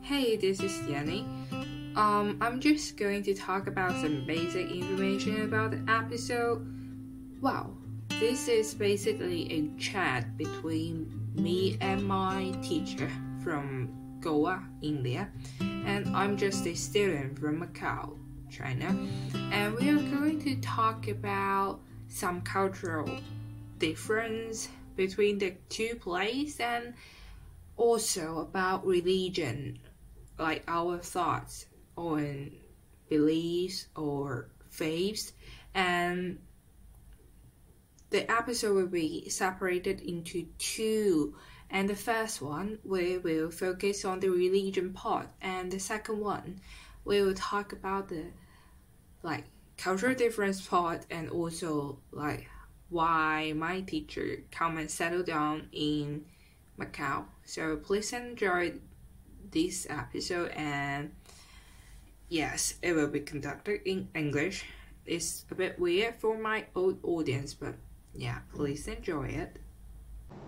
Hey, this is Yanni. Um, I'm just going to talk about some basic information about the episode. Wow, this is basically a chat between me and my teacher from Goa, India, and I'm just a student from Macau, China, and we are going to talk about some cultural difference between the two places and also about religion like our thoughts on beliefs or faiths. And the episode will be separated into two. And the first one we will focus on the religion part. And the second one we will talk about the like cultural difference part and also like why my teacher come and settle down in Macau. So please enjoy this episode and yes, it will be conducted in English. It's a bit weird for my old audience, but yeah, please enjoy it.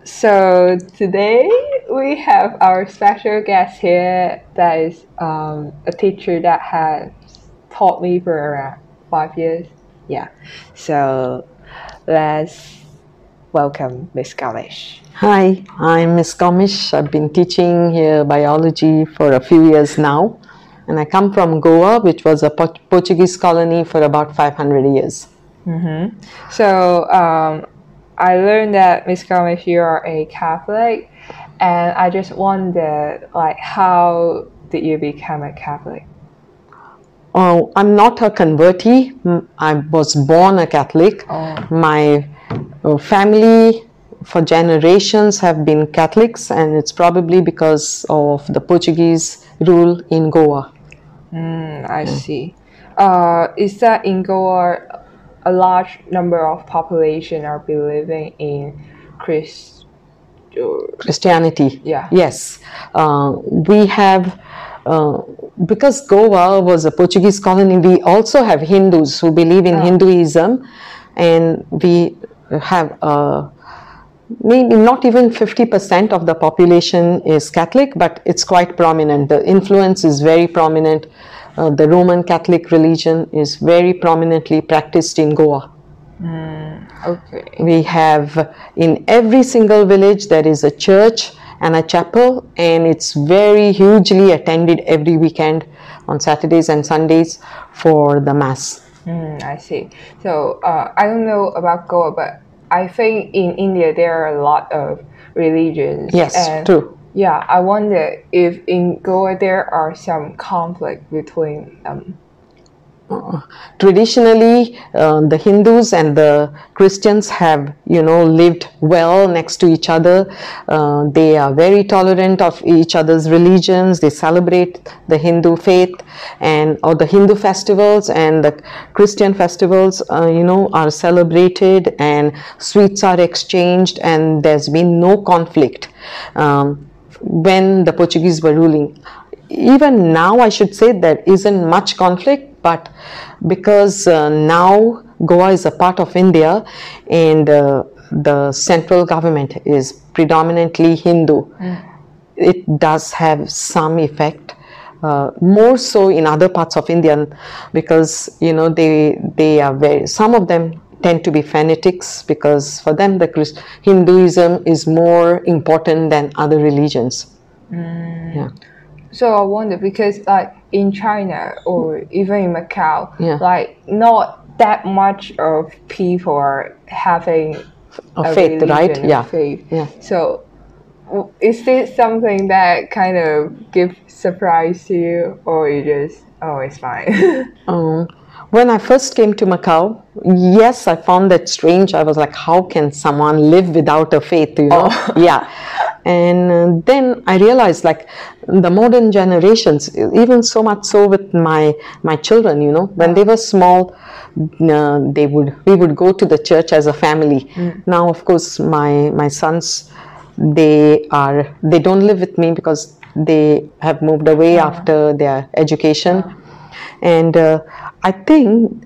So today we have our special guest here that is um, a teacher that has taught me for around five years. Yeah. So let's welcome Miss Kalish. Hi, I'm Miss Gomes. I've been teaching here biology for a few years now, and I come from Goa, which was a Portuguese colony for about 500 years. Mm-hmm. So um, I learned that Miss Gomes, you are a Catholic, and I just wondered, like, how did you become a Catholic? Oh, I'm not a convertee. I was born a Catholic. Oh. My uh, family for generations have been Catholics, and it's probably because of the Portuguese rule in Goa. Mm, I see. Uh, is that in Goa a large number of population are believing in Christ? Christianity. Yeah. Yes. Uh, we have uh, because Goa was a Portuguese colony, we also have Hindus who believe in oh. Hinduism, and we have uh, maybe not even 50% of the population is Catholic, but it's quite prominent. The influence is very prominent. Uh, the Roman Catholic religion is very prominently practiced in Goa. Mm, okay. We have in every single village there is a church and a chapel, and it's very hugely attended every weekend on Saturdays and Sundays for the Mass. Mm, I see. So uh, I don't know about Goa, but I think in India there are a lot of religions. Yes, and true. Yeah, I wonder if in Goa there are some conflict between them traditionally uh, the Hindus and the Christians have you know lived well next to each other. Uh, they are very tolerant of each other's religions. They celebrate the Hindu faith and or the Hindu festivals and the Christian festivals uh, you know are celebrated and sweets are exchanged and there's been no conflict. Um, when the Portuguese were ruling even now I should say there isn't much conflict but because uh, now Goa is a part of India and uh, the central government is predominantly Hindu, mm. it does have some effect. Uh, more so in other parts of India because you know they they are very some of them tend to be fanatics because for them the Christ, Hinduism is more important than other religions. Mm. Yeah. So I wonder because like in China or even in Macau, yeah. like not that much of people are having a, a faith, right? Yeah. Faith. Yeah. So is this something that kind of gives surprise to you or you just oh it's fine? um, when I first came to Macau, yes, I found that strange. I was like, how can someone live without a faith? You know? Oh. yeah and uh, then i realized like the modern generations even so much so with my my children you know when they were small uh, they would we would go to the church as a family mm. now of course my my sons they are they don't live with me because they have moved away yeah. after their education yeah. and uh, i think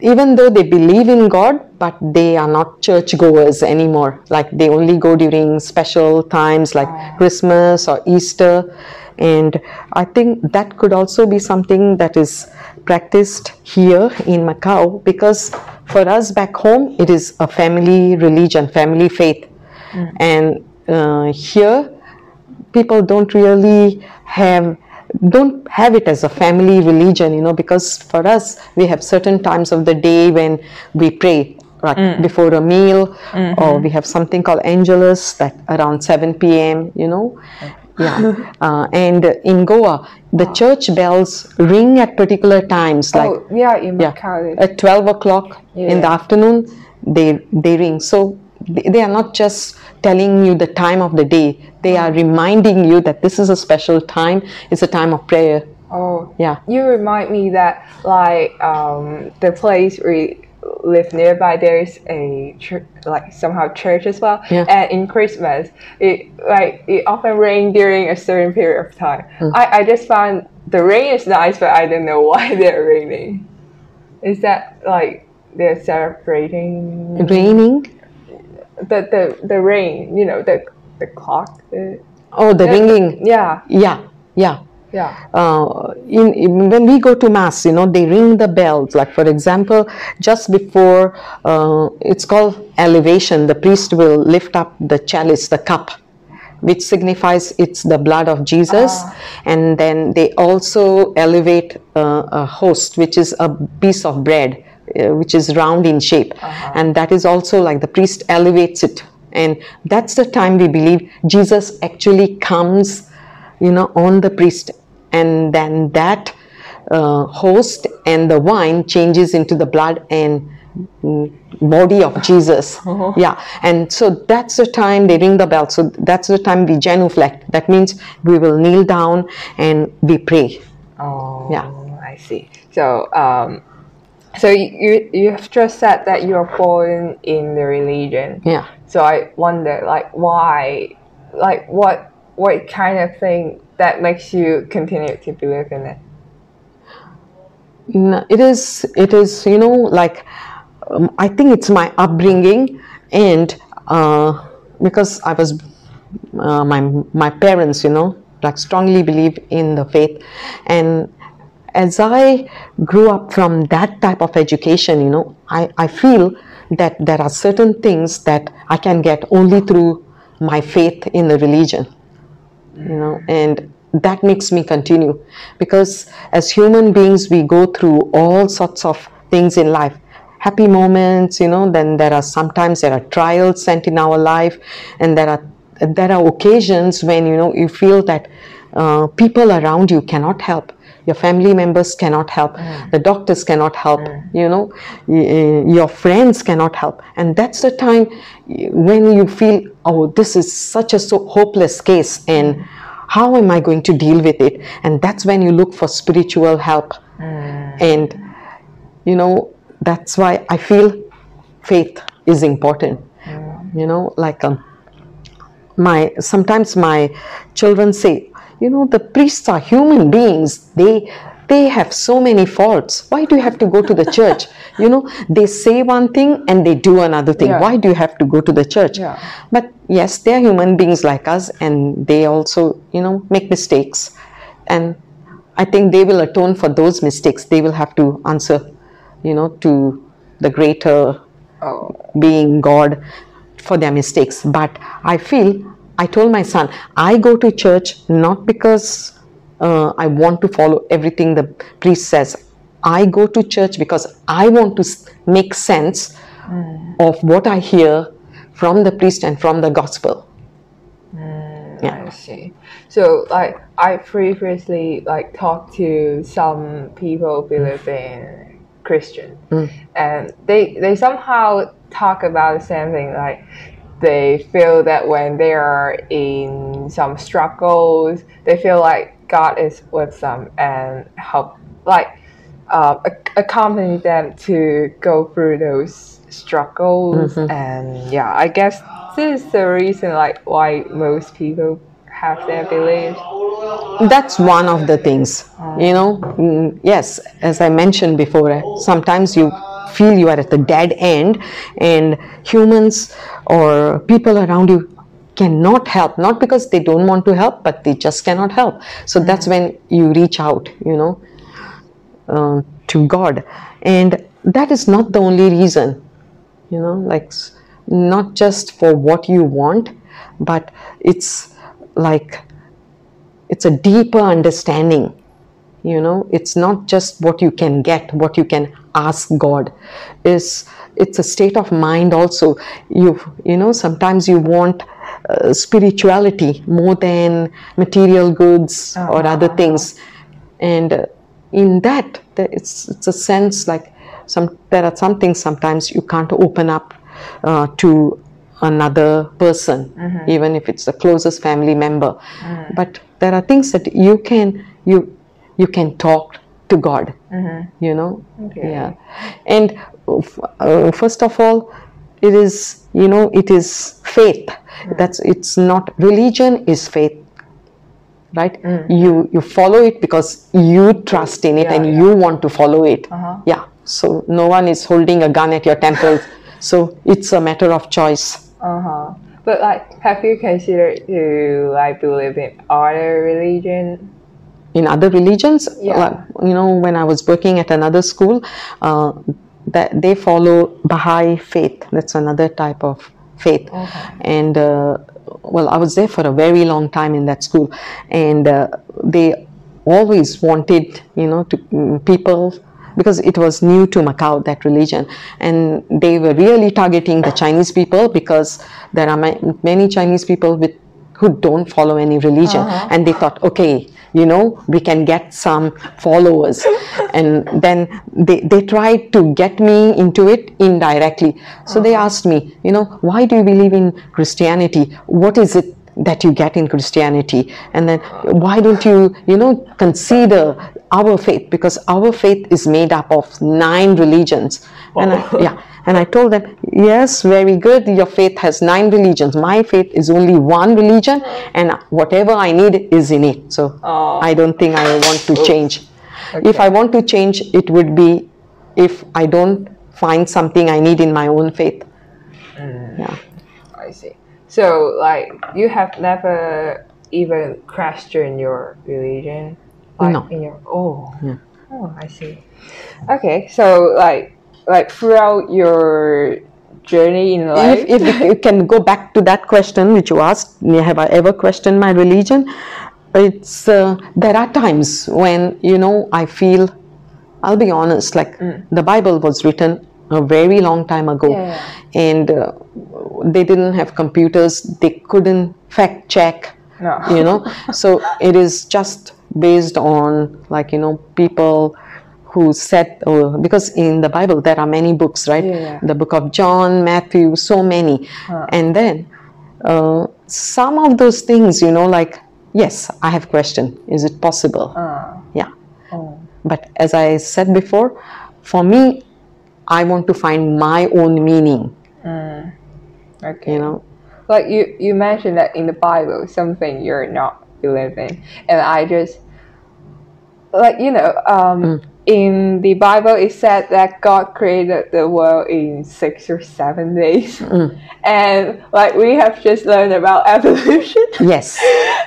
even though they believe in god but they are not churchgoers anymore. Like they only go during special times like Christmas or Easter. And I think that could also be something that is practiced here in Macau because for us back home, it is a family religion, family faith. And uh, here, people don't really have don't have it as a family religion you know because for us we have certain times of the day when we pray like before a meal or we have something called angelus that around 7 p.m you know? Yeah. Uh, and in goa the church bells ring at particular times like oh, yeah, in yeah Macau. at 12 o'clock in the afternoon they they ring. So they are not just telling you the time of the day. They are reminding you that this is a special time. It's a time of prayer. Oh, yeah. you remind me that like um, the place we live nearby there's a church like somehow church as well. Yeah. and in christmas it like it often rain during a certain period of time. Hmm. I, I just found the rain is nice but i don't know why they're raining. Is that like they're celebrating? Raining? The the, the rain you know the the clock the, oh the ringing. yeah. Yeah yeah yeah. Uh, in, in- when we go to mass you know they ring the bells. Like for example just before uh, it's called elevation the priest will lift up the chalice the cup which signifies it's the blood of jesus. And then they also elevate uh, a host which is a piece of bread uh, which is round in shape. And that is also like the priest elevates it. And that's the time we believe jesus actually comes you know on the priest. And then that uh, host and the wine changes into the blood and mm, body of jesus. Yeah. And so that's the time they ring the bell. So that's the time we genuflect. That means we will kneel down and we pray. Oh, Yeah. I see. So, um, so you you you have just said that you are born in the religion. yeah. So I wonder, like, why, like, what what kind of thing that makes you continue to believe in it? No, it is it is you know like um, i think it's my upbringing and uh, because i was uh, my my parents you know like strongly believe in the faith and as i grew up from that type of education you know i i feel that there are certain things that i can get only through my faith in the religion you know and that makes me continue. Because as human beings we go through all sorts of things in life. Happy moments you know then there are sometimes there are trials sent in our life and there are there are occasions when you know you feel that uh, people around you cannot help your family members cannot help. Hmm. The doctors cannot help hmm. you know. Your friends cannot help. And that's the time when you feel oh this is such a so hopeless case and hmm. how am i going to deal with it? And that's when you look for spiritual help. And you know that's why i feel faith is important. You know like um, my sometimes my children say you know the priests are human beings. They they have so many faults. Why do you have to go to the church? You know they say one thing and they do another thing. Yeah. why do you have to go to the church? Yeah. but yes they're human beings like us and they also you know make mistakes. And i think they will atone for those mistakes. They will have to answer you know to the greater Oh, being God for their mistakes. But I feel, I told my son, I go to church not because uh, I want to follow everything the priest says. I go to church because I want to make sense mm. of what I hear from the priest and from the gospel. Mm, yeah. I see. So, like, I previously like talked to some people believe in Christian, mm. and they they somehow talk about the same thing. Like, they feel that when they are in some struggles, they feel like God is with them and help, like, uh, accompany them to go through those struggles. And yeah, I guess this is the reason, like, why most people have their beliefs. that's one of the things you know Mm, yes as i mentioned before sometimes you feel you are at the dead end and humans or people around you cannot help. Not because they don't want to help but they just cannot help. So that's when you reach out you know uh, to god. And that is not the only reason you know like not just for what you want but it's like it's a deeper understanding you know it's not just what you can get what you can ask god. Is it's a state of mind also. You you know sometimes you want uh, spirituality more than material goods or other things. And uh, in that it's it's a sense like some there are some things sometimes you can't open up uh, to another person even if it's the closest family member. But there are things that you can you you can talk to god you know? Okay. yeah. And uh, first of all it is you know it is faith. That's it's not religion is faith right? You you follow it because you trust in it Yeah, and yeah. you want to follow it. Yeah. So no one is holding a gun at your temple. So it's a matter of choice. Uh huh. But like, have you considered to like believe in other religion? In other religions Yeah. you know when i was working at another school uh, that they follow baha'i faith. That's another type of faith. And uh, well i was there for a very long time in that school. And uh, they always wanted you know to mm, people because it was new to Macau, that religion, and they were really targeting the Chinese people because there are ma- many Chinese people with who don't follow any religion, and they thought, okay, you know, we can get some followers, and then they they tried to get me into it indirectly. So they uh-huh. asked me, you know, why do you believe in Christianity? What is it that you get in Christianity, and then why don't you, you know, consider our faith? Because our faith is made up of nine religions, and I, oh. yeah, and I told them, yes, very good, your faith has nine religions. My faith is only one religion, and whatever I need is in it. So Oh. I don't think I want to change. If I want to change, it would be if I don't find something I need in my own faith. Mm. Yeah. I see. So like, you have never even questioned your religion? Like, No. In your oh. Oh, I see. Okay, so like, like throughout your journey in life. if, if you can go back to that question which you asked have i ever questioned my religion it's uh, there are times when you know i feel i'll be honest like the bible was written a very long time ago yeah. and uh, they didn't have computers they couldn't fact check No. you know so it is just based on like you know people who said uh, because in the bible there are many books right? Yeah, yeah. the book of john matthew so many. And then uh, some of those things you know like yes i have question. is it possible? Uh, yeah. Oh. but as i said before for me i want to find my own meaning. Okay. you know? Like you you mentioned that in the bible something you're not believing. And i just like you know um in the bible it said that god created the world in six or seven days. And like we have just learned about evolution. Yes.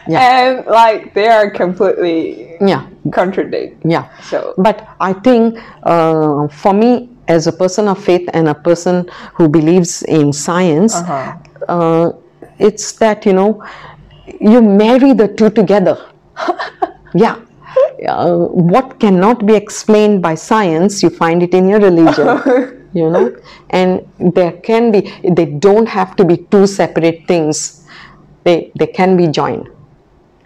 Yeah. And like they are completely yeah. contradict. Yeah. So but i think uh, for me as a person of faith and a person who believes in science Uh-huh. uh, it's that you know you marry the two together. Yeah uh, what cannot be explained by science you find it in your religion you know? And there can be they don't have to be two separate things. They they can be joined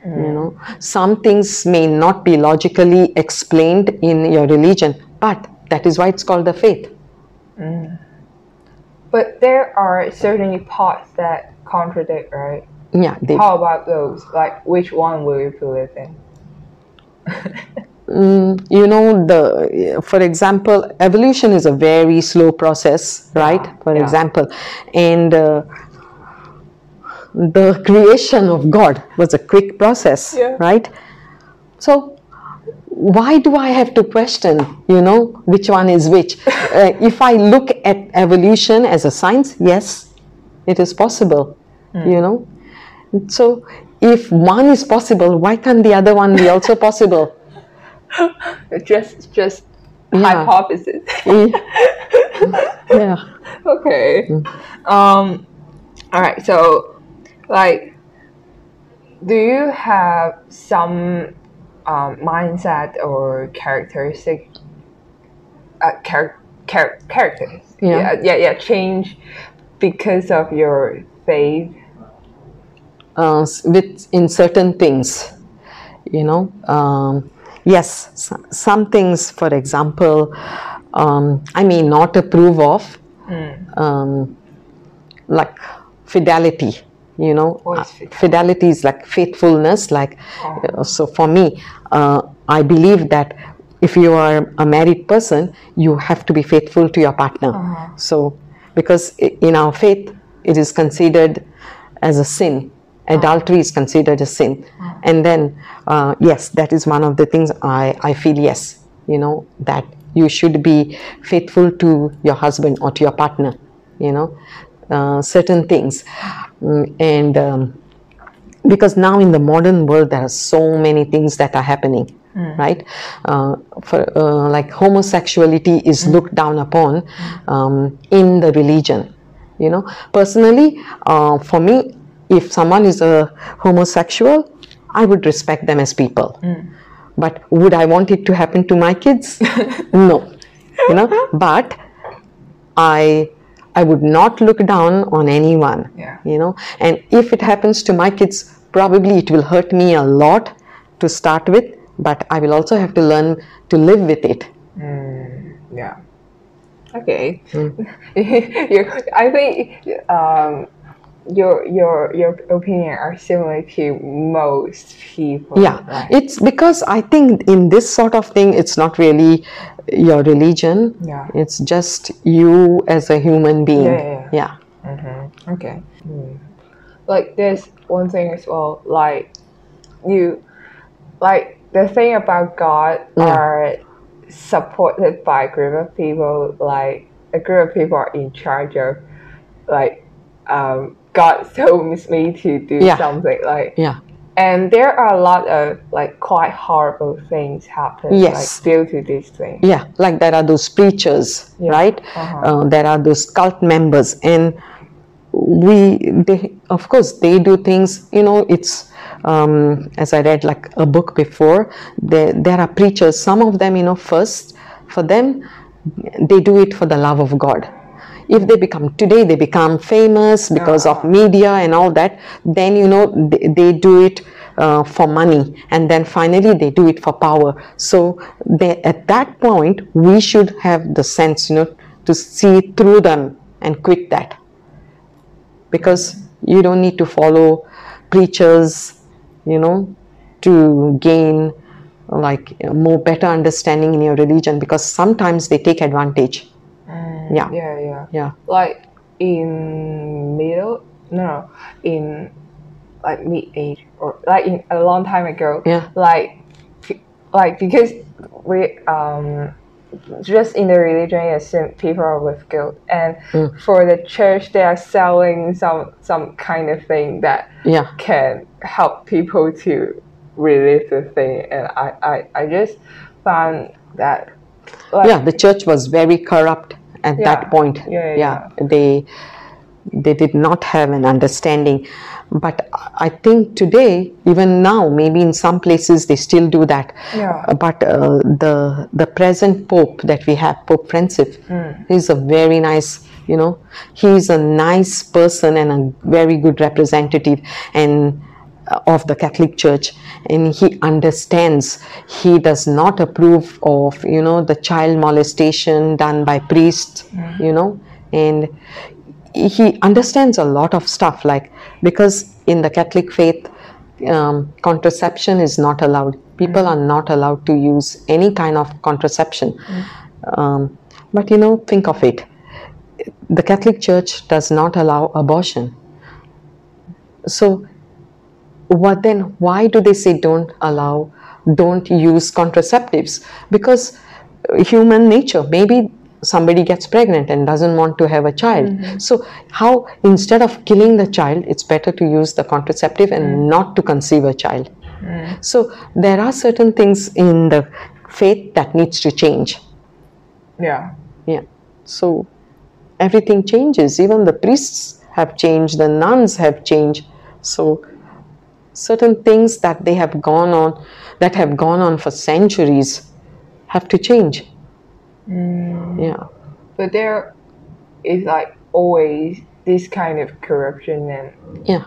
you know? Some things may not be logically explained in your religion but that is why it's called the faith. But there are certainly parts that contradict right? Yeah they, how about those? Like which one will you believe in you know the for example evolution is a very slow process right for yeah. example and uh, the creation of god was a quick process Yeah. right so why do I have to question, you know, which one is which? uh, if I look at evolution as a science, yes, it is possible, you know. So, if one is possible, why can't the other one be also possible? just just Yeah. hypothesis. yeah. okay. Um. All right. So, like, do you have some um, mindset or characteristic? Uh, char- char- characters. Yeah. yeah. Yeah. Yeah. Change because of your faith. Uh, with in certain things you know um, yes some things for example um, i may not approve of um, like fidelity you know Uh, fidelity? fidelity is like faithfulness like uh, so for me uh, i believe that if you are a married person you have to be faithful to your partner. So because in our faith it is considered as a sin adultery is considered a sin. And then uh, yes that is one of the things i i feel yes you know that you should be faithful to your husband or to your partner you know uh, certain things. Mm, and um, because now in the modern world there are so many things that are happening right? Uh, for uh, like homosexuality is looked down upon um, in the religion you know. Personally uh, for me if someone is a homosexual i would respect them as people. Hmm. But would i want it to happen to my kids? No. You know? But i i would not look down on anyone Yeah. you know? And if it happens to my kids probably it will hurt me a lot to start with but i will also have to learn to live with it. Hmm. Yeah. Okay. Hmm. you, I think um, your your your opinion are similar to most people. yeah right? it's because i think in this sort of thing it's not really your religion Yeah. it's just you as a human being Yeah, yeah, yeah Okay. Like there's one thing as well, like you like the thing about God Yeah. are supported by a group of people, like a group of people are in charge of like um God told me to do Yeah. something like yeah and there are a lot of like quite horrible things happen Yes. like due to this thing. yeah like there are those preachers right Uh-huh. uh, there are those cult members and we they of course they do things you know it's um, as i read like a book before there, there are preachers some of them you know first for them they do it for the love of god if they become today they become famous because of media and all that then you know they, they do it uh, for money and then finally they do it for power. So they, at that point we should have the sense you know to see through them and quit that. Because you don't need to follow preachers you know to gain like more better understanding in your religion because sometimes they take advantage yeah. Yeah, yeah. yeah. Like in middle no, no in like mid age or like in a long time ago. Yeah. like like because we um just in the religion assume people are with guilt and Mm. for the church they are selling some some kind of thing that yeah. can help people to relieve the thing. And i i, I just found that like, yeah the church was very corrupt at Yeah. that point Yeah, yeah, they they did not have an understanding but i think today even now maybe in some places they still do that Yeah. But uh, the the present pope that we have pope francis Hmm. he's a very nice you know he's a nice person and a very good representative and of the catholic church and he understands. He does not approve of you know the child molestation done by priests you know and he understands a lot of stuff like because in the catholic faith um, contraception is not allowed. People are not allowed to use any kind of contraception. Um, but you know think of it. The catholic church does not allow abortion. So what then? Why do they say don't allow don't use contraceptives? Because human nature maybe somebody gets pregnant and doesn't want to have a child. Mm-hmm. So how instead of killing the child it's better to use the contraceptive and mm. not to conceive a child. Mm. So there are certain things in the faith that needs to change. Yeah. yeah. So everything changes. Even the priests have changed the nuns have changed. So certain things that they have gone on that have gone on for centuries have to change mm. yeah But there is like always this kind of corruption and yeah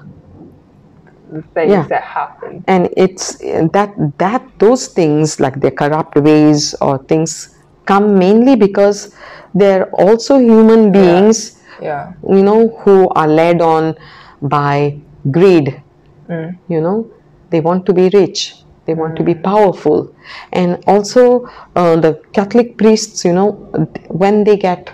things Yeah. that happen. and it's that that those things like the corrupt ways or things come mainly because they're also human beings Yeah. you know who are led on by greed Mm. you know they want to be rich they want to be mm. powerful. And also uh, the catholic priests you know when they get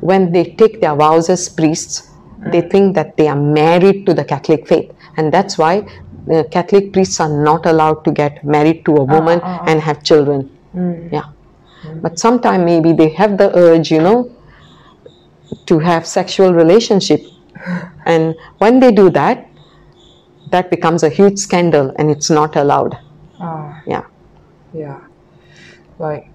when they take their vows as priests mm. they think that they are married to the catholic faith. And that's why the catholic priests are not allowed to get married to a ah, woman ah, ah. and have children. Yeah. But sometime maybe they have the urge you know to have sexual relationship. And when they do that that becomes a huge scandal and it's not allowed Ah. yeah Yeah. Like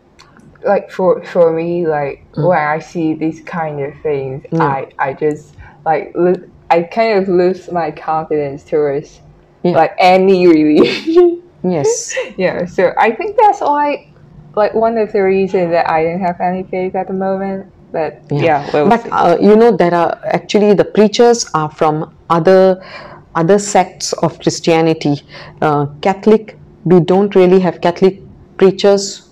like for for me like when I see these kind of things I I just like lo- I kind of lose my confidence towards Yeah. like any religion. yes yeah, so I think that's why like one of the reasons that I don't have any faith at the moment. But yeah, well, but uh, you know there are actually the preachers are from other other sects of christianity uh, catholic we don't really have catholic preachers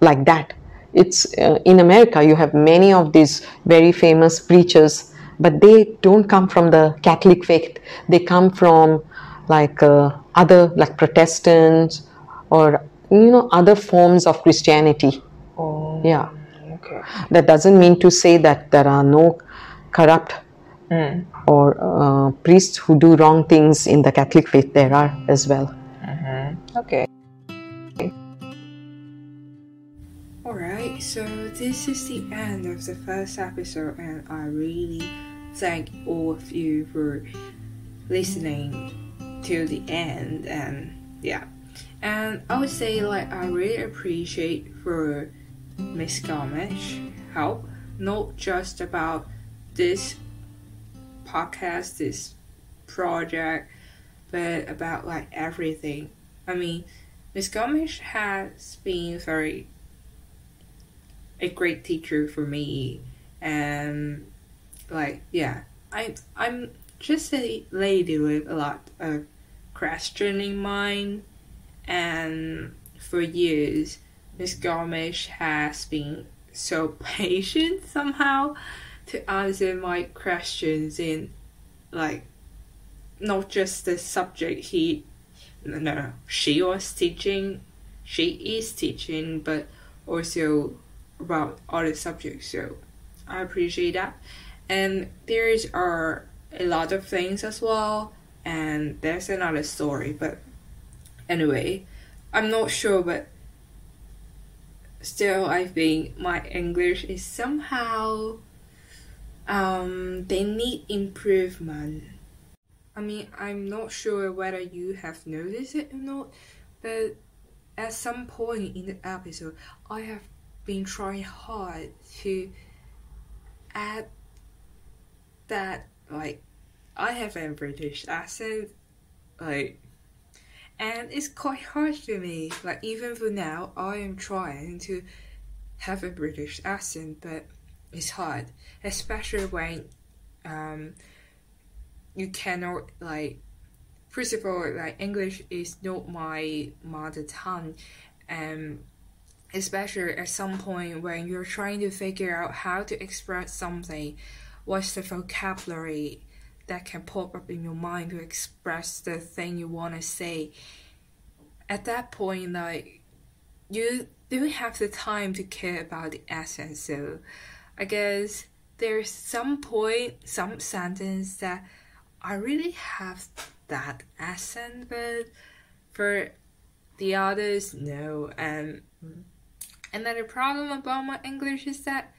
like that. It's uh, in america you have many of these very famous preachers but they don't come from the catholic faith. They come from like uh, other like protestants or you know other forms of christianity. Oh, yeah. okay. that doesn't mean to say that there are no corrupt or uh, priests who do wrong things in the Catholic faith. There are as well. Okay. Alright, so this is the end of the first episode, and I really thank all of you for listening to the end. And yeah, and I would say like I really appreciate for Miss Gomes help, not just about this podcast, this project, but about like everything. I mean, Miss Gomes has been very a great teacher for me. And like yeah i i'm just a lady with a lot of questioning mind. And for years miss gomes has been so patient somehow to answer my questions in like not just the subject he no, she was teaching she is teaching but also about other subjects so i appreciate that. And there's are a lot of things as well and there's another story but anyway i'm not sure but still i think my english is somehow um they need improvement. I mean i'm not sure whether you have noticed it or not but at some point in the episode i have been trying hard to add that like I have a British accent like and it's quite hard for me. Like even for now I am trying to have a British accent but it's hard especially when um you cannot like first of all like English is not my mother tongue and especially at some point when you're trying to figure out how to express something, what's the vocabulary that can pop up in your mind to express the thing you want to say. At that point, like you don't have the time to care about the essence. So, I guess there's some point, some sentence that I really have that accent, but for the others no. And mm-hmm. another problem about my English is that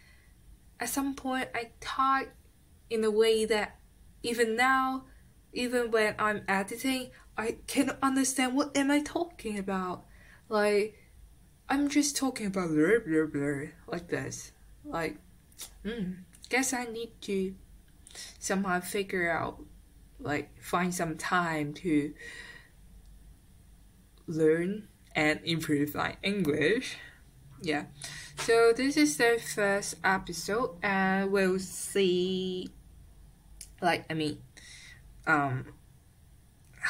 at some point I talk in a way that even now, even when I'm editing, I cannot understand what am I talking about. Like I'm just talking about blah blah blah like this. Like, hmm, guess I need to somehow figure out, like, find some time to learn and improve my English. Yeah. So this is the first episode and we'll see like I mean um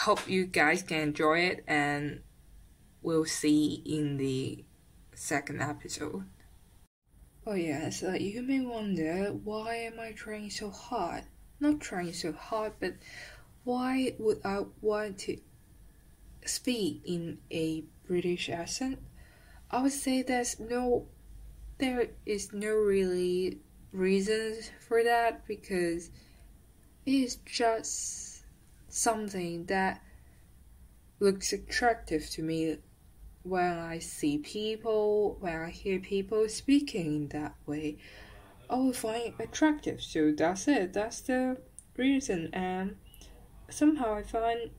hope you guys can enjoy it and we'll see in the second episode. Oh yes, uh, you may wonder why am I trying so hard? Not trying so hard, but why would I want to speak in a British accent? I would say there's no, there is no really reasons for that because it is just something that looks attractive to me when I see people, when I hear people speaking in that way, I will find it attractive. So that's it. That's the reason. And somehow I find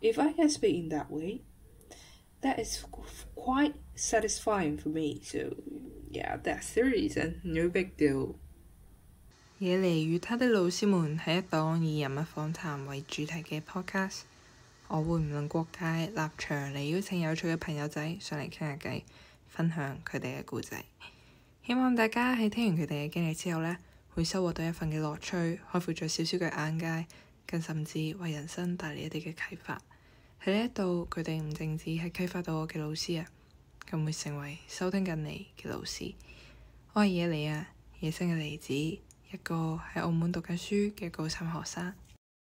if I can speak in that way, that is quite satisfying for me. So yeah, that's the reason. No big deal. 野梨与他的老师们系一档以人物访谈为主题嘅 podcast。 我會唔論國界立場嚟邀請有趣嘅朋友仔上嚟傾下偈，分享佢哋嘅故仔。希望大家喺聽完佢哋嘅經歷之後呢，會收穫到一份嘅樂趣，開闊咗少少嘅眼界，更甚至為人生帶嚟一啲嘅啟發。喺呢一度，佢哋唔淨止係啟發到我嘅老師啊，更會成為收聽緊你嘅老師。我係野梨啊，野生嘅梨子。一個喺澳門讀緊書嘅高三學生。